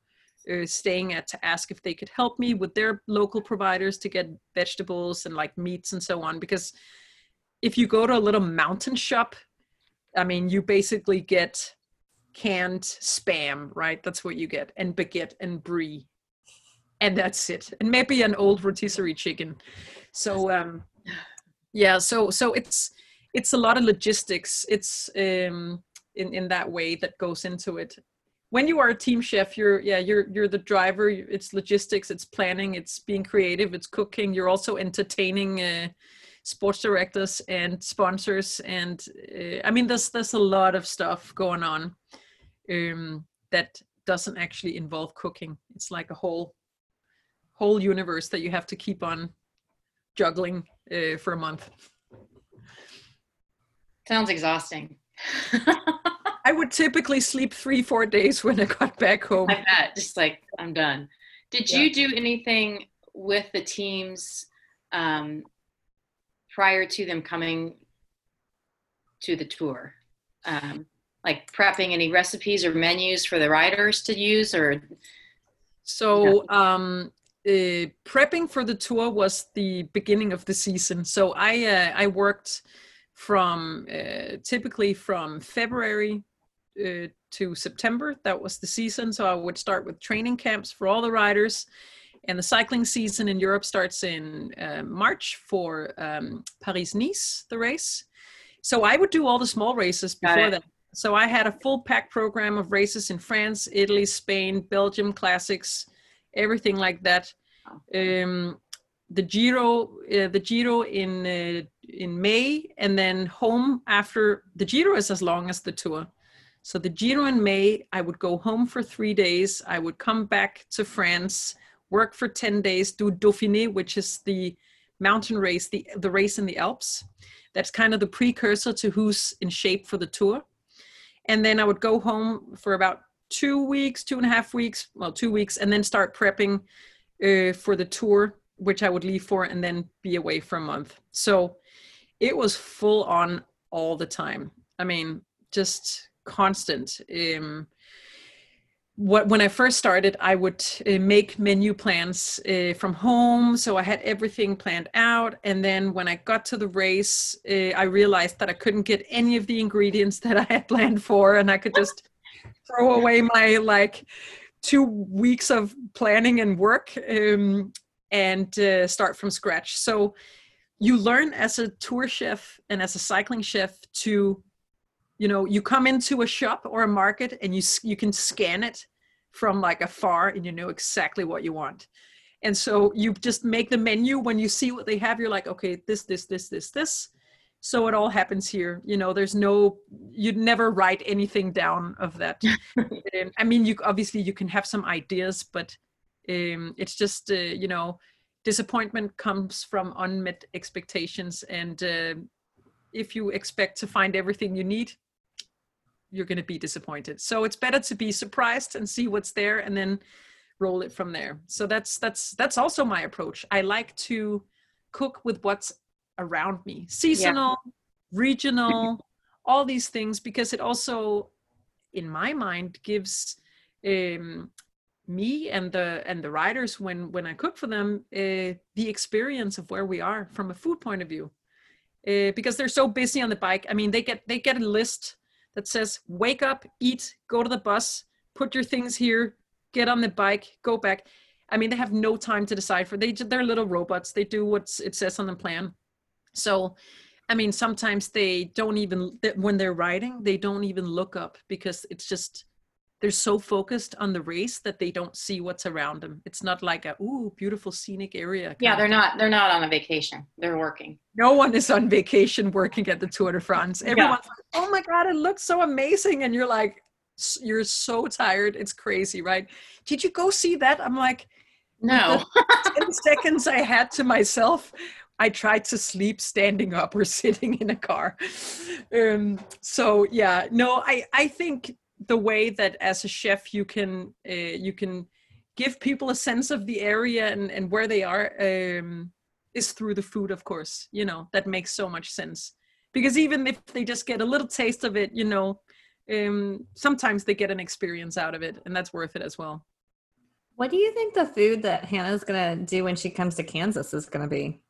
uh, staying at to ask if they could help me with their local providers to get vegetables and like meats and so on because if you go to a little mountain shop i mean you basically get canned spam right? That's what you get and baguette and brie and that's it. And maybe an old rotisserie chicken. So um yeah so so it's it's a lot of logistics. It's um in in that way that goes into it. When you are a team chef you're yeah you're you're the driver. It's logistics. It's planning. It's being creative. It's cooking. You're also entertaining uh, sports directors and sponsors. And uh, i mean there's there's a lot of stuff going on um that doesn't actually involve cooking. It's like a whole whole universe that you have to keep on juggling uh, for a month. Sounds exhausting. I would typically sleep three, four days when I got back home. I bet. Just like I'm done. Did Yeah. you do anything with the teams um, prior to them coming to the tour? Um, like prepping any recipes or menus for the riders to use, or So, um, uh, prepping for the tour was the beginning of the season. So I uh, I worked from uh, typically from February uh, to September. That was the season. So I would start with training camps for all the riders, and the cycling season in Europe starts in uh, March for um, Paris Nice, the race. So I would do all the small races before that. So I had a full pack program of races in France, Italy, Spain, Belgium, classics, everything like that. Um, the Giro, uh, the Giro in uh, in May, and then home after the Giro is as long as the tour. So the Giro in May, I would go home for three days. I would come back to France, work for ten days, do Dauphiné, which is the mountain race, the the race in the Alps. that's kind of the precursor to who's in shape for the tour and then i would go home for about two weeks two and a half weeks well two weeks and then start prepping uh, for the tour which i would leave for and then be away for a month. So it was full on all the time. I mean just constant. Um, what when I first started, I would uh, make menu plans uh, from home, so I had everything planned out. And then when I got to the race, uh, I realized that I couldn't get any of the ingredients that I had planned for, and I could just throw away my like two weeks of planning and work um, and uh, start from scratch. So you learn as a tour chef and as a cycling chef to you know you come into a shop or a market and you you can scan it from like afar and you know exactly what you want. And so you just make the menu. When you see what they have you're like okay this this this this this so it all happens here you know there's no you'd never write anything down of that um, i mean you obviously you can have some ideas but um, it's just uh, you know disappointment comes from unmet expectations and uh, if you expect to find everything you need you're going to be disappointed. So it's better to be surprised and see what's there and then roll it from there. So that's that's that's also my approach. I like to cook with what's around me. Seasonal, yeah. regional, all these things because it also in my mind gives um, me and the and the riders when when I cook for them uh, the experience of where we are from a food point of view. Uh, because they're so busy on the bike. I mean, they get they get a list that says wake up, eat, go to the bus, put your things here, get on the bike, go back. I mean, they have no time to decide for they they're little robots. They do what it says on the plan. So, I mean, sometimes they don't even when they're riding, they don't even look up because it's just they're so focused on the race that they don't see what's around them. It's not like a ooh beautiful scenic area. Yeah, they're not they're not on a vacation. They're working. No one is on vacation working at the Tour de France. Everyone's yeah. like, "Oh my god, it looks so amazing." And you're like you're so tired. It's crazy, right? Did you go see that? I'm like no. 10 seconds I had to myself. I tried to sleep standing up or sitting in a car. Um, so yeah, no, I, I think the way that as a chef you can uh, you can give people a sense of the area and, and where they are um, is through the food of course you know that makes so much sense. Because even if they just get a little taste of it you know um, sometimes they get an experience out of it and that's worth it as well. What do you think the food that hannah's to do when she comes to kansas is to be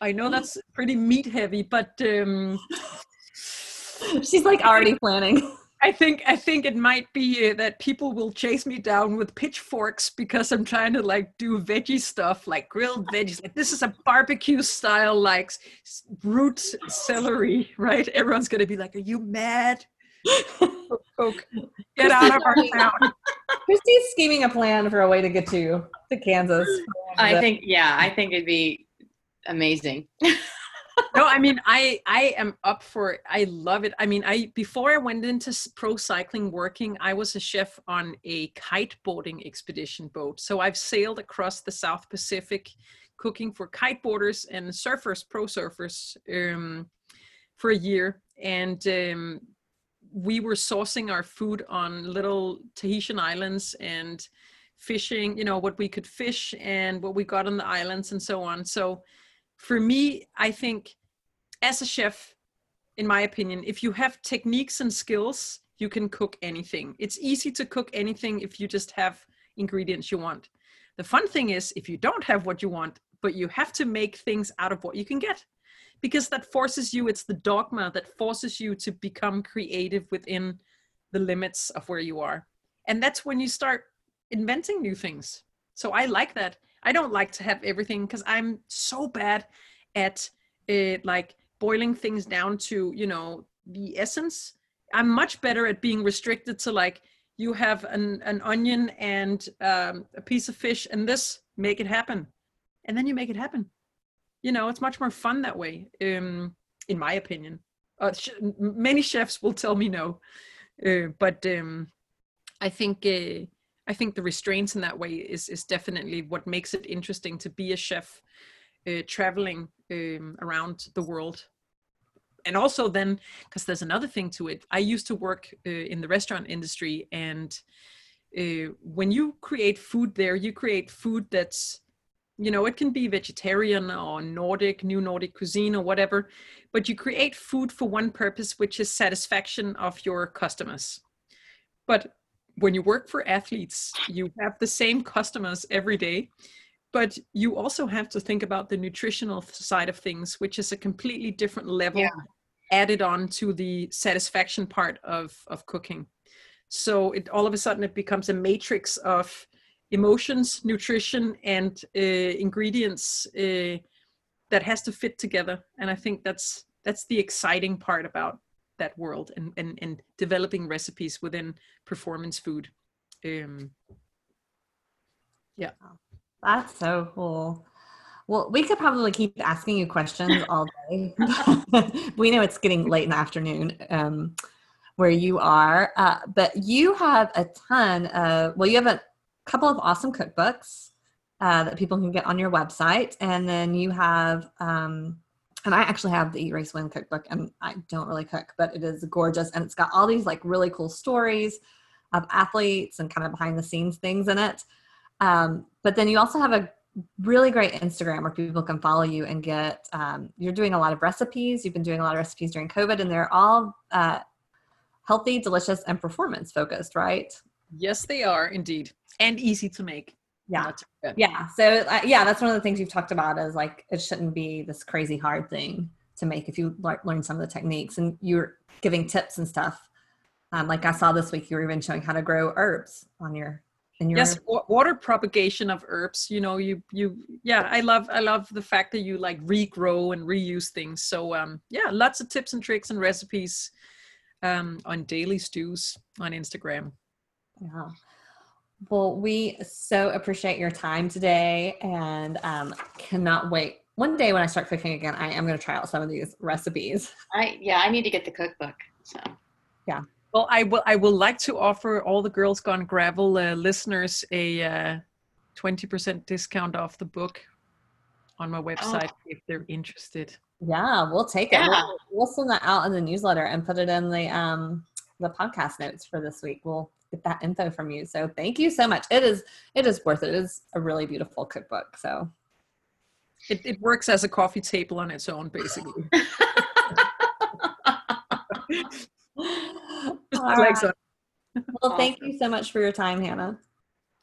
i know that's pretty meat heavy but um, She's like already planning. I think I think it might be uh, that people will chase me down with pitchforks because I'm trying to like do veggie stuff, like grilled veggies. Like this is a barbecue style, like root celery, right? Everyone's gonna be like, "Are you mad?" Coke, get out of our town. Christy's scheming a plan for a way to get to to Kansas. I think, yeah, I think it'd be amazing no, I mean, I I am up for it. I love it. I mean, I before I went into pro cycling working, I was a chef on a kiteboarding expedition boat. So I've sailed across the South Pacific, cooking for kiteboarders and surfers, pro surfers, um, for a year, and um, we were sourcing our food on little Tahitian islands and fishing. You know what we could fish and what we got on the islands and so on. So for me, I think as a chef, in my opinion, if you have techniques and skills, you can cook anything. It's easy to cook anything if you just have ingredients you want. The fun thing is, if you don't have what you want, but you have to make things out of what you can get, because that forces you, it's the dogma that forces you to become creative within the limits of where you are. And that's when you start inventing new things. So I like that. I don't like to have everything because I'm so bad at it, like boiling things down to you know the essence. I'm much better at being restricted to like you have an an onion and um, a piece of fish and this make it happen, and then you make it happen. You know, it's much more fun that way, um, in my opinion. Uh, sh- many chefs will tell me no, uh, but um, I think. Uh, I think the restraints in that way is is definitely what makes it interesting to be a chef. uh, traveling um, around the world. And also then, because there's another thing to it. I used to work uh, in the restaurant industry, and uh, when you create food there, you create food that's you know it can be vegetarian or nordic new nordic cuisine or whatever but you create food for one purpose which is satisfaction of your customers but when you work for athletes you have the same customers every day but you also have to think about the nutritional side of things which is a completely different level yeah. added on to the satisfaction part of of cooking so it all of a sudden it becomes a matrix of emotions, nutrition, and uh, ingredients uh, that has to fit together. And I think that's that's the exciting part about that world and and, and developing recipes within performance food. Um, yeah, that's so cool. Well, we could probably keep asking you questions all day. we know it's getting late in the afternoon um, where you are, uh, but you have a ton of, well, you have a couple of awesome cookbooks uh, that people can get on your website. And then you have, um, and I actually have the Eat Race Win cookbook, and I don't really cook, but it is gorgeous. And it's got all these like really cool stories of athletes and kind of behind the scenes things in it. Um, but then you also have a really great Instagram where people can follow you and get, um, you're doing a lot of recipes. You've been doing a lot of recipes during COVID, and they're all uh, healthy, delicious, and performance focused, right? Yes, they are indeed and easy to make. Yeah. Yeah. So uh, yeah, that's one of the things you've talked about is like it shouldn't be this crazy hard thing to make if you le- learn some of the techniques and you're giving tips and stuff. Um, like I saw this week, you were even showing how to grow herbs on your in your yes water propagation of herbs you know you you yeah i love i love the fact that you like regrow and reuse things so um yeah lots of tips and tricks and recipes um on daily stews on instagram yeah well, we so appreciate your time today and um, cannot wait. One day when I start cooking again, I am going to try out some of these recipes. I yeah, I need to get the cookbook. So yeah. Well, I will. I will like to offer all the Girls Gone Gravel uh, listeners a uh, twenty uh, percent discount off the book on my website oh. if they're interested. Yeah, we'll take it. We'll, we'll send that out in the newsletter and put it in the um the podcast notes for this week. We'll get that info from you. So thank you so much. It is it is worth it. It is a really beautiful cookbook. So it, it works as a coffee table on its own, basically. right. Well, thank you so much for your time, Hannah.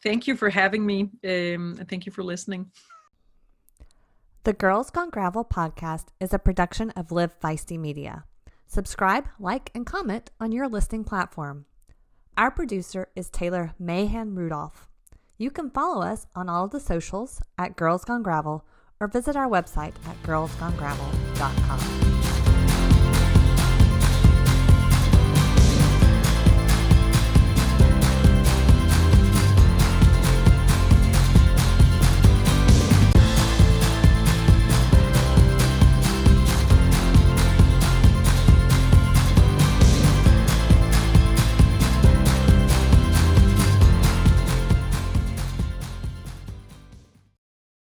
Thank you for having me, um, and thank you for listening. The Girls Gone Gravel podcast is a production of Live Feisty Media. Subscribe, like, and comment on your listening platform. Our producer is Taylor Mohn Rudolph. You can follow us on all of the socials at Girls Gone Gravel or visit our website at girlsgonegravel.com.